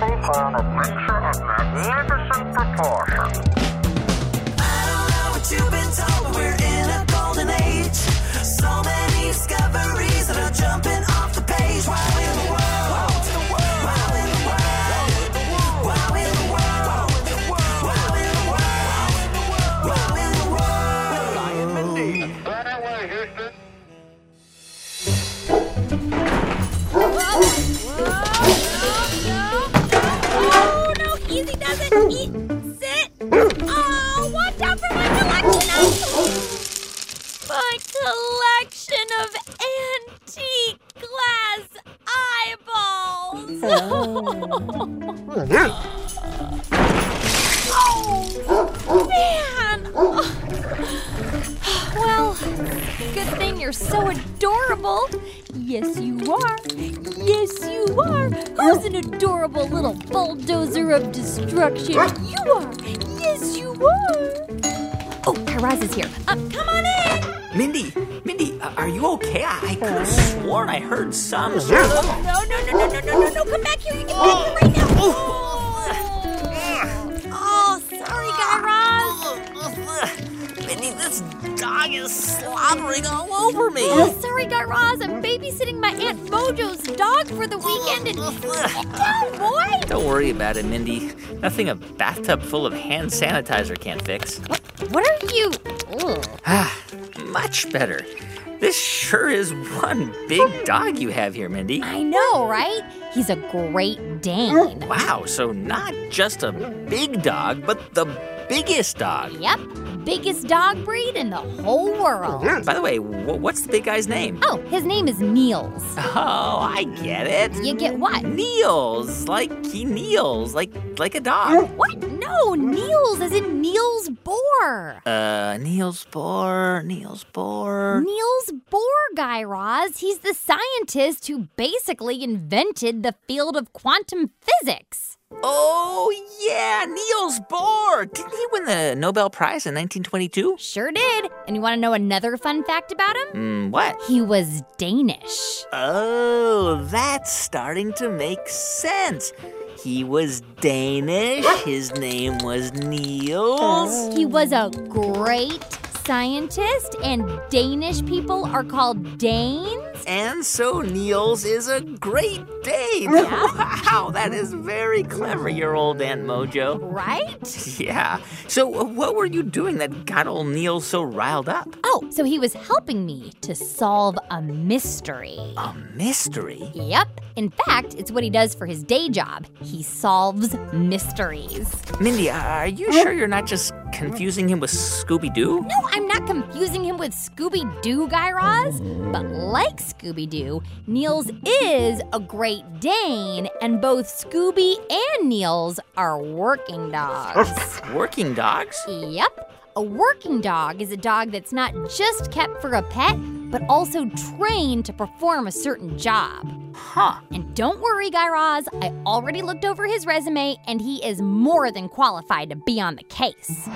ready for an adventure of magnificent Oh, man. Well, good thing you're so adorable. Yes, you are. Yes, you are. Who's an adorable little bulldozer of destruction? You are. Yes, you are. Oh, Guy Raz is here. Um, come on in. Mindy, uh, are you okay? I, I could have sworn I heard some sort of. No, no, no, no, no, no, no, no. Come back here. You can oh. right now. Oh. oh, sorry, Guy Raz. Mindy, this dog is slobbering all over me. Oh, sorry, Guy Raz. I'm babysitting my Aunt Mojo's dog for the weekend and... Sit down, boy. Don't worry about it, Mindy. Nothing a bathtub full of hand sanitizer can't fix. What are you... Ugh. Ah, much better. This sure is one big dog you have here, Mindy. I know, right? He's a Great Dane. Wow, so not just a big dog, but the biggest dog. Yep, biggest dog breed in the whole world. Hmm, by the way, wh- what's the big guy's name? Oh, his name is Niels. Oh, I get it. You get what? Kneels, like he kneels, like like a dog. What? No, Niels as in Niels Bohr. Uh, Niels Bohr, Niels Bohr. Niels Bohr, Guy Raz. He's the scientist who basically invented the field of quantum physics. Oh yeah, Niels Bohr. Didn't he win the Nobel Prize in 1922? Sure did. And you want to know another fun fact about him? Mm, what? He was Danish. Oh, that's starting to make sense. He was Danish. His name was Niels. He was a great scientist, and Danish people are called Danes. And so Niels is a great Dane. Wow, that is very clever, your old Aunt Mojo. Right? Yeah. So, uh, what were you doing that got old Niels so riled up? Oh, so he was helping me to solve a mystery. A mystery? Yep. In fact, it's what he does for his day job. He solves mysteries. Mindy, are you sure you're not just confusing him with Scooby Doo? No, not confusing him with Scooby Doo, Guy Raz. But like Scooby Doo, Niels is a Great Dane, and both Scooby and Niels are working dogs. Working dogs? Yep. A working dog is a dog that's not just kept for a pet, but also trained to perform a certain job. Huh. And don't worry, Guy Raz, I already looked over his resume and he is more than qualified to be on the case.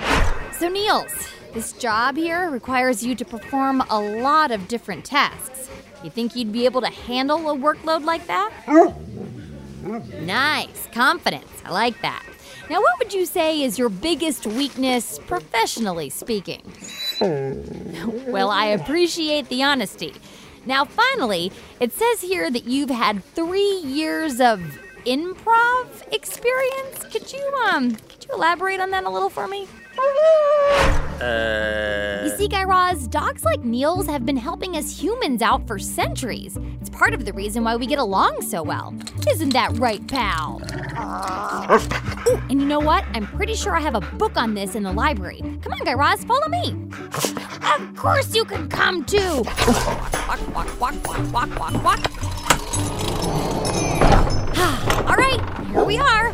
So, Niels, this job here requires you to perform a lot of different tasks. You think you'd be able to handle a workload like that? Nice, confidence. I like that. Now, what would you say is your biggest weakness, professionally speaking? well, I appreciate the honesty. Now, finally, it says here that you've had three years of improv experience. Could you um, could you elaborate on that a little for me? Uh. You see, Guy Raz, dogs like Niels have been helping us humans out for centuries. It's part of the reason why we get along so well. Isn't that right, pal? Ooh, and you know what? I'm pretty sure I have a book on this in the library. Come on, Guy Raz, follow me. Of course you can come too. Walk, walk, walk, walk, walk, walk, walk. All right, here we are.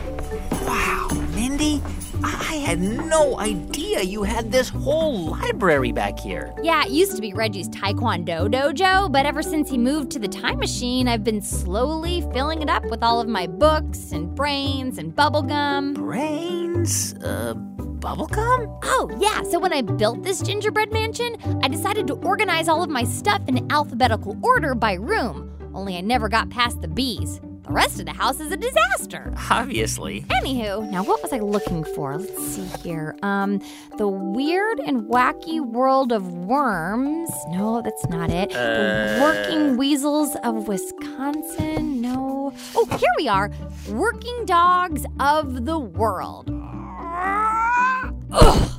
Wow, Mindy, I had no idea you had this whole library back here. Yeah, it used to be Reggie's Taekwondo dojo, but ever since he moved to the time machine, I've been slowly filling it up with all of my books and brains and bubblegum. Brains? Uh, bubblegum? Oh, yeah, so when I built this gingerbread mansion, I decided to organize all of my stuff in alphabetical order by room. Only I never got past the B's. The rest of the house is a disaster. Obviously. Anywho, now what was I looking for? Let's see here. Um, the weird and wacky world of worms. No, that's not it. The working weasels of Wisconsin. No. Oh, here we are. Working dogs of the world. Ugh.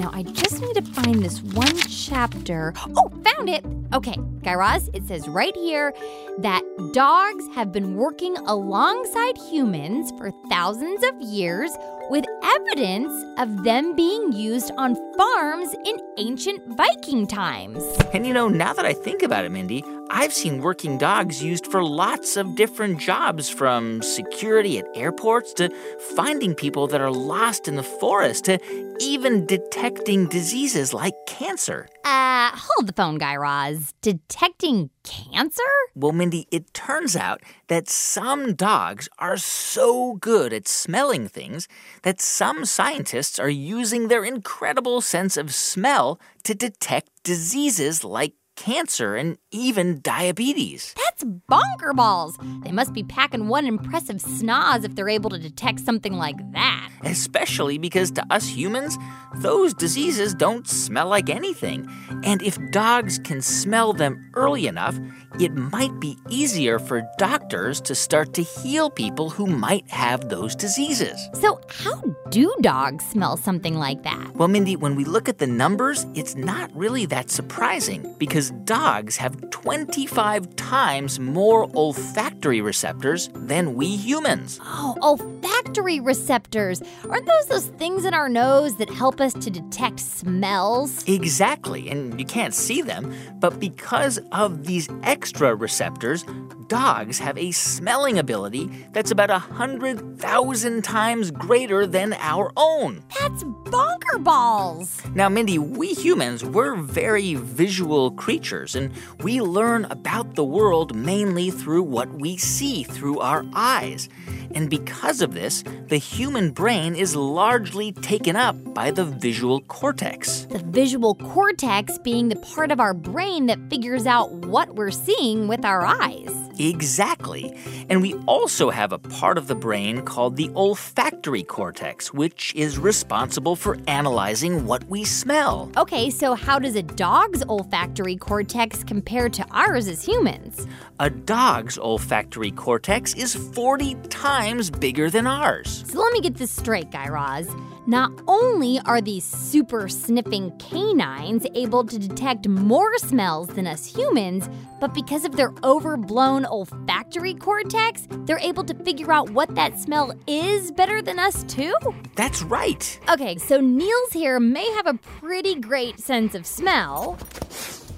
Now, I just need to find this one chapter. Oh, found it. Okay, Guy Raz, it says right here that dogs have been working alongside humans for thousands of years with evidence of them being used on farms in ancient Viking times. And you know, now that I think about it, Mindy, I've seen working dogs used for lots of different jobs from security at airports to finding people that are lost in the forest to even detecting diseases like cancer. Uh, hold the phone, Guy Raz. Detecting cancer? Well, Mindy, it turns out that some dogs are so good at smelling things that some scientists are using their incredible sense of smell to detect diseases like cancer and even diabetes. That's bonker balls. They must be packing one impressive snoz if they're able to detect something like that. Especially because to us humans, those diseases don't smell like anything. And if dogs can smell them early enough, it might be easier for doctors to start to heal people who might have those diseases. So, how do dogs smell something like that? Well, Mindy, when we look at the numbers, it's not really that surprising because dogs have 25 times more olfactory receptors than we humans. Oh, olfactory receptors. Aren't those those things in our nose that help us to detect smells? Exactly, and you can't see them, but because of these extra receptors, dogs have a smelling ability that's about a 100,000 times greater than our own. That's bonker balls. Now, Mindy, we humans, we're very visual creatures, and we learn about the world mainly through what we see through our eyes. And because of this, the human brain is largely taken up by the visual cortex. The visual cortex being the part of our brain that figures out what we're seeing with our eyes. Exactly. And we also have a part of the brain called the olfactory cortex, which is responsible for analyzing what we smell. Okay, so how does a dog's olfactory cortex compare to ours as humans? A dog's olfactory cortex is 40 times bigger than ours. So let me get this straight, Guy Raz. Not only are these super sniffing canines able to detect more smells than us humans, but because of their overblown olfactory cortex, they're able to figure out what that smell is better than us, too? That's right. Okay, so Niels here may have a pretty great sense of smell.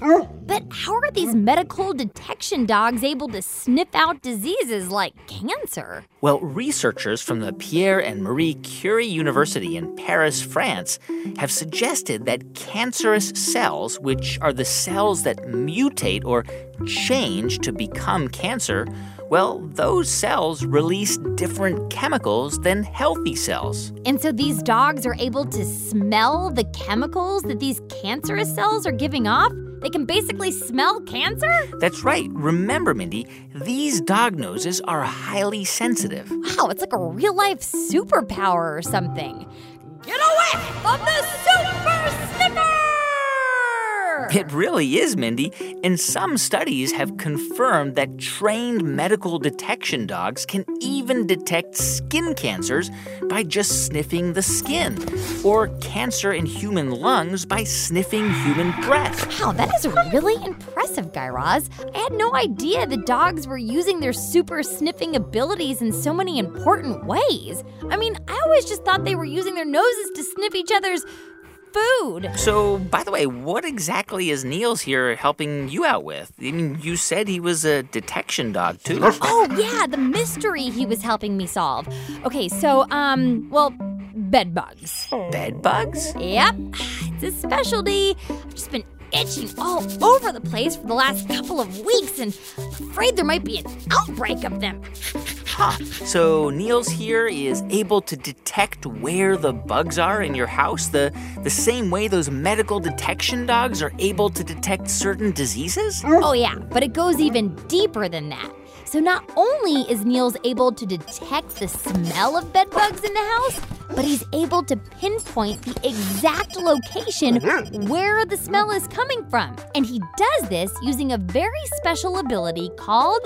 But how are these medical detection dogs able to sniff out diseases like cancer? Well, researchers from the Pierre and Marie Curie University in Paris, France, have suggested that cancerous cells, which are the cells that mutate or change to become cancer, well, those cells release different chemicals than healthy cells. And so these dogs are able to smell the chemicals that these cancerous cells are giving off? They can basically smell cancer? That's right. Remember, Mindy, these dog noses are highly sensitive. Wow, it's like a real life superpower or something. Get away from the super It really is, Mindy. And some studies have confirmed that trained medical detection dogs can even detect skin cancers by just sniffing the skin, or cancer in human lungs by sniffing human breath. Wow, that is really impressive, Guy Raz. I had no idea the dogs were using their super sniffing abilities in so many important ways. I mean, I always just thought they were using their noses to sniff each other's food. So, by the way, what exactly is Niels here helping you out with? I mean, you said he was a detection dog, too. Oh, yeah, the mystery he was helping me solve. Okay, so, um, well, bed bugs. Bed bugs? Yep, it's a specialty. I've just been itching all over the place for the last couple of weeks and afraid there might be an outbreak of them. Huh. So Niels here is able to detect where the bugs are in your house the, the same way those medical detection dogs are able to detect certain diseases? Oh, yeah, but it goes even deeper than that. So not only is Niels able to detect the smell of bed bugs in the house, but he's able to pinpoint the exact location oh, where the smell is coming from. And he does this using a very special ability called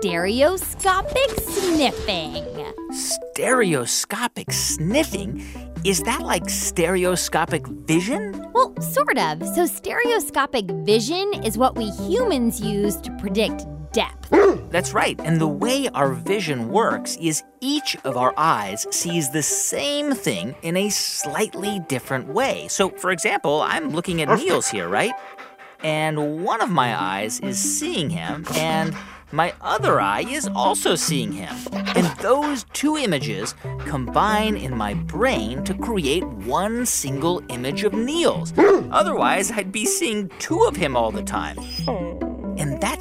stereoscopic sniffing. Stereoscopic sniffing? Is that like stereoscopic vision? Well, sort of. So, stereoscopic vision is what we humans use to predict depth. That's right. And the way our vision works is each of our eyes sees the same thing in a slightly different way. So, for example, I'm looking at Niels here, right? And one of my eyes is seeing him, and my other eye is also seeing him. And those two images combine in my brain to create one single image of Niels. Otherwise, I'd be seeing two of him all the time. Hmm.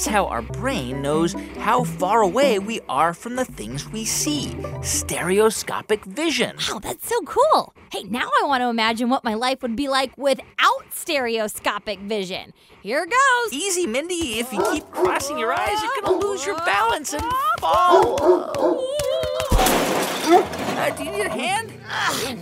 That's how our brain knows how far away we are from the things we see stereoscopic vision. Wow, that's so cool. Hey, now I want to imagine what my life would be like without stereoscopic vision. Here goes. Easy, Mindy. If you keep crossing your eyes, you're going to lose your balance and fall. Uh, do you need a hand?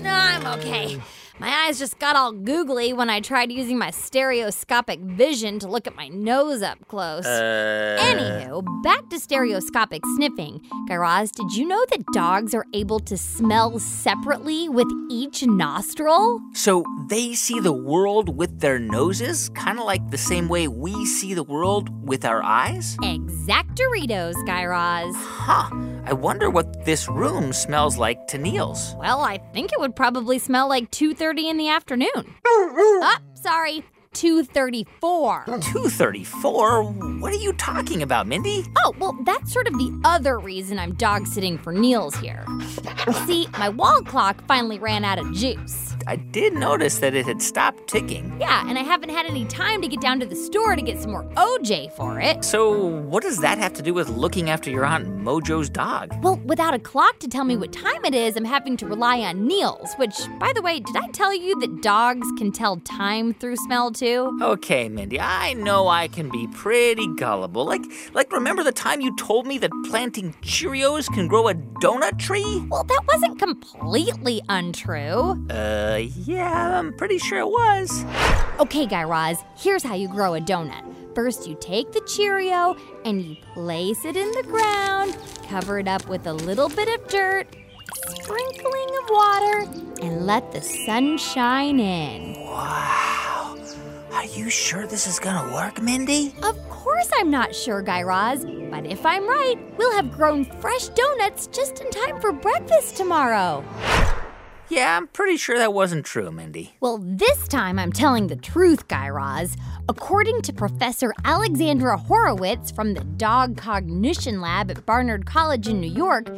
No, I'm okay. My eyes just got all googly when I tried using my stereoscopic vision to look at my nose up close. Uh, Anywho, back to stereoscopic sniffing. Guy Raz, did you know that dogs are able to smell separately with each nostril? so they see the world with their noses, kind of like the same way we see the world with our eyes? Exactoritos, Guy Raz. Huh. I wonder what this room smells like to Niels. Well, I think it would probably smell like 2.30 in the afternoon. oh, sorry, 2.34. 234? What are you talking about, Mindy? Oh, well, that's sort of the other reason I'm dog sitting for Niels here. See, my wall clock finally ran out of juice. I did notice that it had stopped ticking. Yeah, and I haven't had any time to get down to the store to get some more OJ for it. So, what does that have to do with looking after your Aunt Mojo's dog? Well, without a clock to tell me what time it is, I'm having to rely on Niels, which, by the way, did I tell you that dogs can tell time through smell too? Okay, Mindy, I know I can be pretty gullible. Like, like remember the time you told me that planting Cheerios can grow a donut tree? Well, that wasn't completely untrue. Uh, yeah, I'm pretty sure it was. Okay, Guy Raz, here's how you grow a donut. First, you take the Cheerio and you place it in the ground, cover it up with a little bit of dirt, sprinkling of water, and let the sun shine in. Wow. Are you sure this is gonna work, Mindy? Of course, I'm not sure, Guy Raz, but if I'm right, we'll have grown fresh donuts just in time for breakfast tomorrow. Yeah, I'm pretty sure that wasn't true, Mindy. Well, this time I'm telling the truth, Guy Raz. According to Professor Alexandra Horowitz from the Dog Cognition Lab at Barnard College in New York,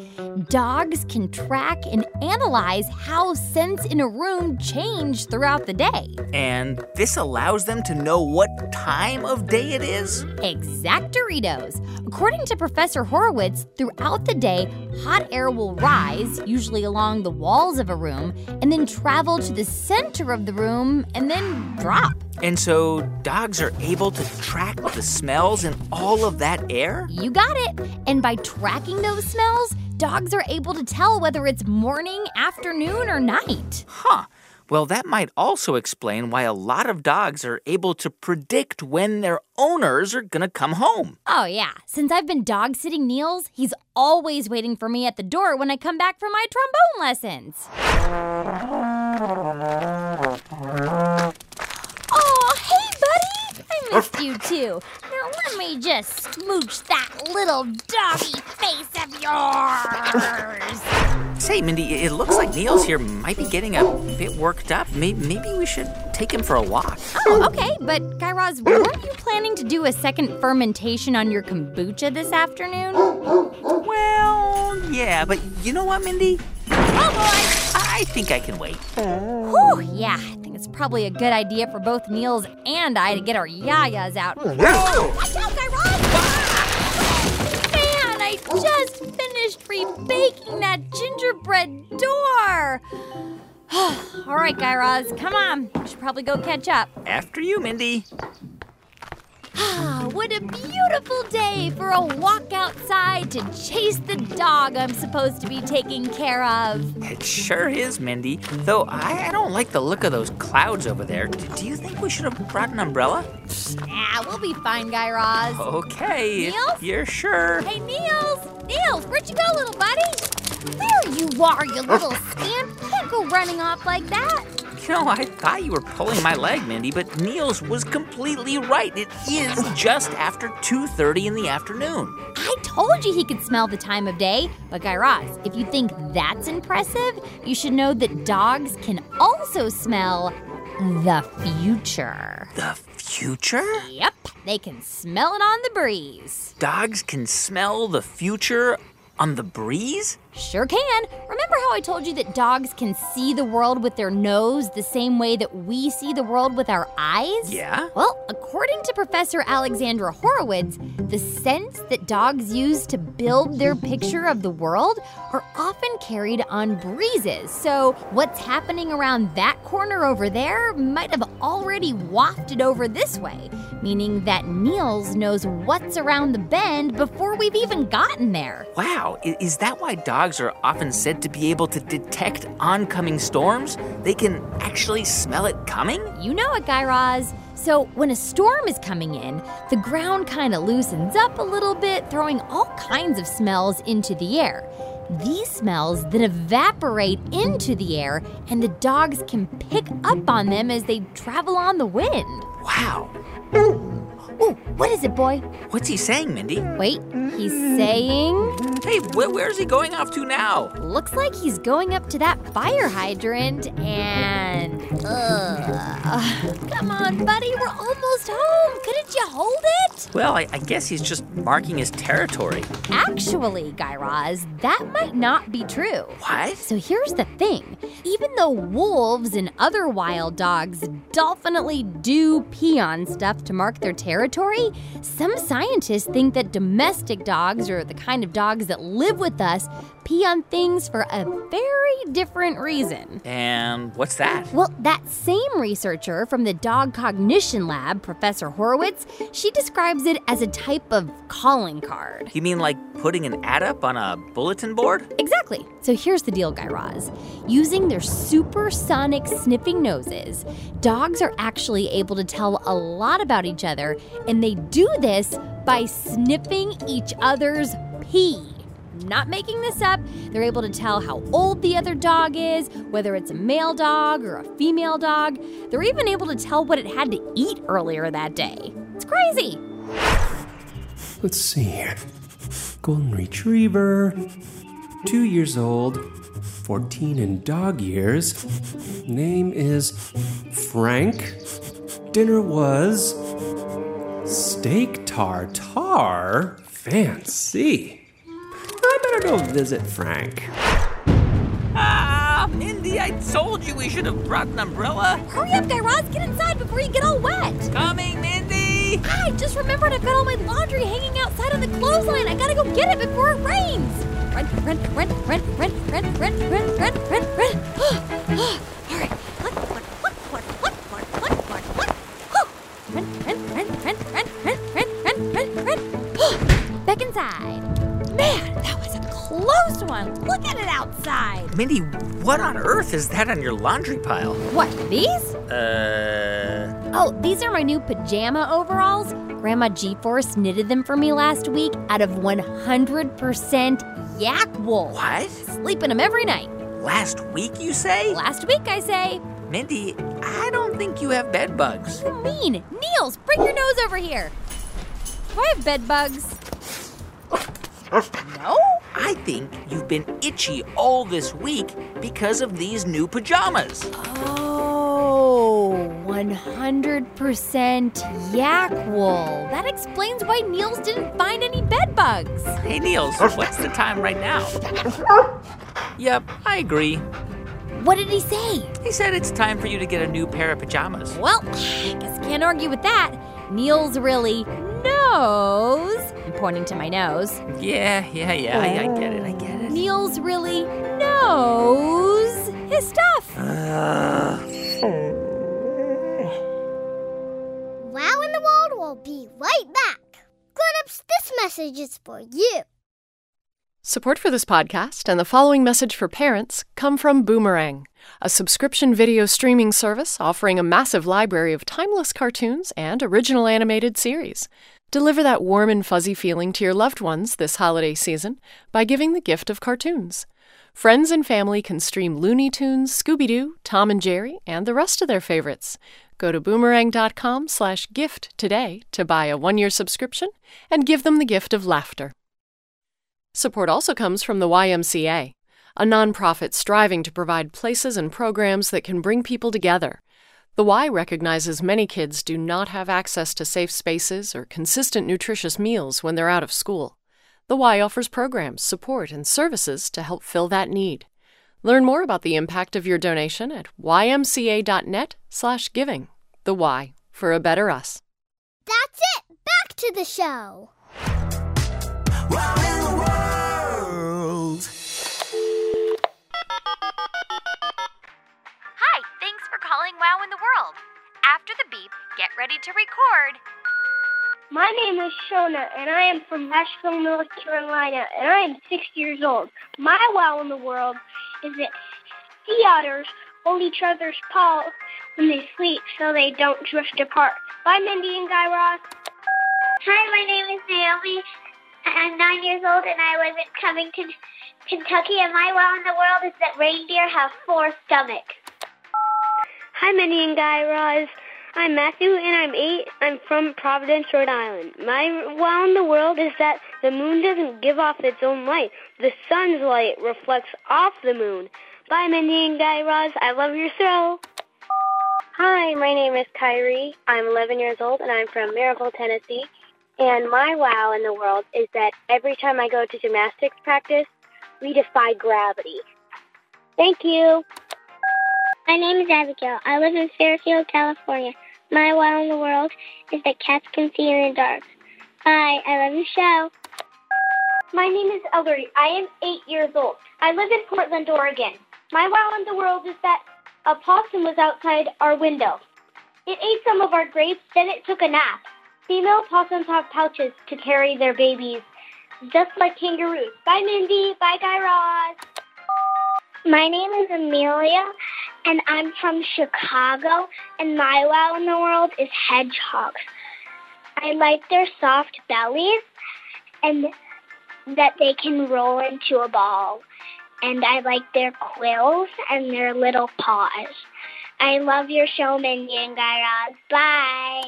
dogs can track and analyze how scents in a room change throughout the day. And this allows them to know what time of day it is? Exactoritos. According to Professor Horowitz, throughout the day, hot air will rise, usually along the walls of a room, and then travel to the center of the room and then drop. And so dogs are able to track the smells in all of that air? You got it. And by tracking those smells, dogs are able to tell whether it's morning, afternoon, or night. Huh. Well, that might also explain why a lot of dogs are able to predict when their owners are going to come home. Oh, yeah. Since I've been dog sitting Niels, he's always waiting for me at the door when I come back from my trombone lessons. Oh, hey, buddy. I missed you too. Now let me just smooch that little doggy face of yours. Say, Mindy, it looks like Niels here might be getting a bit worked up. Maybe, maybe we should take him for a walk. Oh, okay, but Guy Raz, weren't you planning to do a second fermentation on your kombucha this afternoon? Well, yeah, but you know what, Mindy? Oh, boy. I think I can wait. Whew, yeah, it's probably a good idea for both Niels and I to get our yayas out. Oh, watch out, Guy Raz! Man, I just finished rebaking that gingerbread door. All right, Guy Raz, come on. We should probably go catch up. After you, Mindy. Ah, what a beautiful day for a walk outside to chase the dog I'm supposed to be taking care of. It sure is, Mindy. Though I, I don't like the look of those clouds over there. D- Do you think we should have brought an umbrella? Ah, we'll be fine, Guy Raz. Okay, Niels? you're sure. Hey, Niels! Niels, where'd you go, little buddy? There you are, you little scamp. Can't go running off like that. You know, I thought you were pulling my leg, Mindy, but Niels was completely right. It is just after 2:30 in the afternoon. I told you he could smell the time of day. But, Guy Raz, if you think that's impressive, you should know that dogs can also smell the future. The future? Yep, they can smell it on the breeze. Dogs can smell the future on the breeze? Sure can. Remember how I told you that dogs can see the world with their nose the same way that we see the world with our eyes? Yeah. Well, according to Professor Alexandra Horowitz, the scents that dogs use to build their picture of the world are often carried on breezes. So, what's happening around that corner over there might have already wafted over this way, meaning that Niels knows what's around the bend before we've even gotten there. Wow, is that why dogs are often said to be able to detect oncoming storms? They can actually smell it coming? You know it, Guy Raz. So, when a storm is coming in, the ground kind of loosens up a little bit, throwing all kinds of smells into the air. These smells then evaporate into the air, and the dogs can pick up on them as they travel on the wind. Wow. Ooh, what is it, boy? What's he saying, Mindy? Wait, he's saying. Hey, wh- where's he going off to now? Looks like he's going up to that fire hydrant and. Ugh. Come on, buddy, we're almost home. Couldn't you hold it? Well, I, I guess he's just marking his territory. Actually, Guy Raz, that might not be true. What? So here's the thing even though wolves and other wild dogs definitely do pee on stuff to mark their territory, some scientists think that domestic dogs, or the kind of dogs that live with us, pee on things for a very different reason. And what's that? Well, that same researcher from the Dog Cognition Lab, Professor Horowitz, she describes it as a type of calling card. You mean like putting an ad up on a bulletin board? Exactly. So here's the deal, Guy Raz. Using their supersonic sniffing noses, dogs are actually able to tell a lot about each other, and they do this by sniffing each other's pee. Not making this up, they're able to tell how old the other dog is, whether it's a male dog or a female dog. They're even able to tell what it had to eat earlier that day. It's crazy. Let's see here. Golden Retriever, two years old, 14 in dog years. Name is Frank. Dinner was steak tartare. Fancy. I better go visit Frank. Ah, Mindy, I told you we should have brought an umbrella. Hurry up, Guy Raz, get inside before you get all wet. Coming, Mindy! I just remembered I've got all my laundry hanging outside on the clothesline. I gotta go get it before it rains. Run, run, run, run, run, run, run, run, run, run, run. all outside. Mindy, what on earth is that on your laundry pile? What, these? Uh. Oh, these are my new pajama overalls. Grandma G Force knitted them for me last week out of 100% yak wool. What? Sleep in them every night. Last week, you say? Last week, I say. Mindy, I don't think you have bed bugs. What do you mean? Niels, bring your nose over here. Do I have bed bugs? No? I think you've been itchy all this week because of these new pajamas. Oh, 100% yak wool. That explains why Niels didn't find any bed bugs. Hey, Niels, what's the time right now? Yep, I agree. What did he say? He said it's time for you to get a new pair of pajamas. Well, I guess can't argue with that. Niels really knows. I'm pointing to my nose. Yeah, yeah, yeah, I, I get it, I get it. Niels really knows his stuff. Wow in the World will be right back. Grown-ups, this message is for you. Support for this podcast and the following message for parents come from Boomerang, a subscription video streaming service offering a massive library of timeless cartoons and original animated series. Deliver that warm and fuzzy feeling to your loved ones this holiday season by giving the gift of cartoons. Friends and family can stream Looney Tunes, Scooby Doo, Tom and Jerry, and the rest of their favorites. Go to boomerang.com slash gift today to buy a one-year subscription and give them the gift of laughter. Support also comes from the YMCA, a nonprofit striving to provide places and programs that can bring people together. The Y recognizes many kids do not have access to safe spaces or consistent nutritious meals when they're out of school. The Y offers programs, support, and services to help fill that need. Learn more about the impact of your donation at ymca.net/giving. The Y for a better us. That's it. Back to the show. Wow thanks for calling Wow in the World. After the beep, get ready to record. My name is Shona, and I am from Asheville, North Carolina, and I am six years old. My wow in the world is that sea otters hold each other's paws when they sleep so they don't drift apart. Bye, Mindy and Guy Raz. Hi, my name is Naomi. I'm nine years old and I live in Covington, Kentucky. And my wow in the world is that reindeer have four stomachs. Hi, Mindy and Guy Raz. I'm Matthew, and I'm eight. I'm from Providence, Rhode Island. My wow in the world is that the moon doesn't give off its own light. The sun's light reflects off the moon. Bye, Mindy and Guy Raz. I love your show. Hi, my name is Kyrie. I'm 11 years old, and I'm from Maryville, Tennessee. And my wow in the world is that every time I go to gymnastics practice, we defy gravity. Thank you. My name is Abigail. I live in Fairfield, California. My wow in the world is that cats can see in the dark. Bye. I love your show. My name is Ellery. I am eight years old. I live in Portland, Oregon. My wow in the world is that a possum was outside our window. It ate some of our grapes, then it took a nap. Female possums have pouches to carry their babies, just like kangaroos. Bye, Mindy. Bye, Guy Raz. My name is Amelia, and I'm from Chicago. And my wow in the world is hedgehogs. I like their soft bellies and that they can roll into a ball. And I like their quills and their little paws. I love your show, Mindy and Guy Raz. Bye.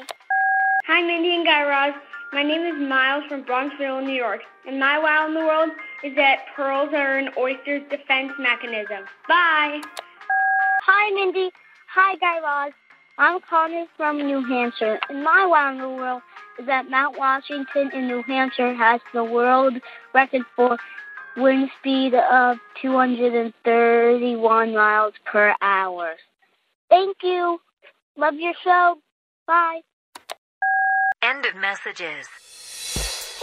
Hi, Mindy and Guy Raz. My name is Miles from Bronxville, New York. And my wow in the world is that pearls are an oyster's defense mechanism. Bye. Hi, Mindy. Hi, Guy Raz. I'm Connor from New Hampshire, and my wow in the world is that Mount Washington in New Hampshire has the world record for wind speed of 231 miles per hour. Thank you. Love your show. Bye. End of messages.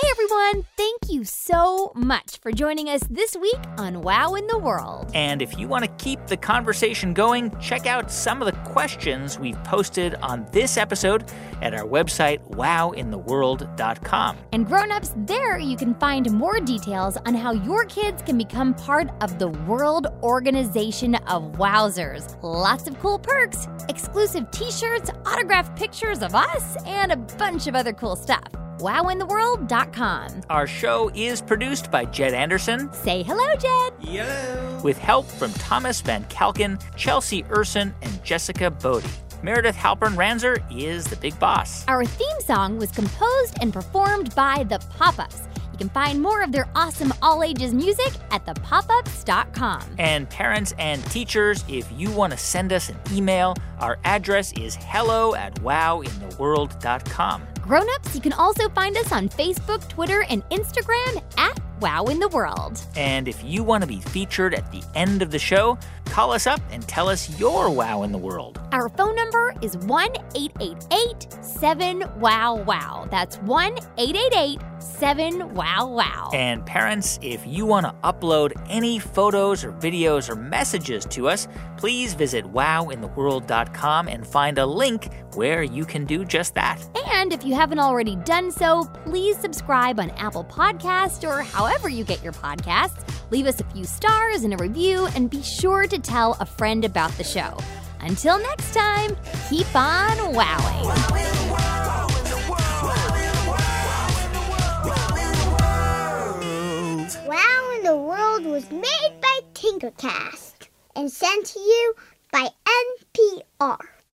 Hey everyone, thank you so much for joining us this week on Wow in the World. And if you want to keep the conversation going, check out some of the questions we've posted on this episode at our website, wowintheworld.com. And grown-ups, there you can find more details on how your kids can become part of the World Organization of Wowzers. Lots of cool perks, exclusive t-shirts, autographed pictures of us, and a bunch of other cool stuff. wowintheworld.com. Our show is produced by Jed Anderson Say hello, Jed. Yellow. with help from Thomas Van Kalken, Chelsea Urson, and Jessica Bodie. Meredith Halpern Ranzer is the big boss. Our theme song was composed and performed by The Pop Ups. You can find more of their awesome all ages music at thepopups.com. And parents and teachers, if you want to send us an email, our address is hello at wowintheworld.com. Grown-ups, you can also find us on Facebook, Twitter, and Instagram at Wow in the World. And if you want to be featured at the end of the show, call us up and tell us your wow in the world. Our phone number is 1 888 7 Wow Wow. That's 1 888 877 Wow Wow. And parents, if you want to upload any photos or videos or messages to us, please visit wowintheworld.com and find a link where you can do just that. And if you haven't already done so, please subscribe on Apple Podcast or however you get your podcasts. Leave us a few stars and a review, and be sure to tell a friend about the show. Until next time, keep on wowing. The World was made by Tinkercast and sent to you by NPR.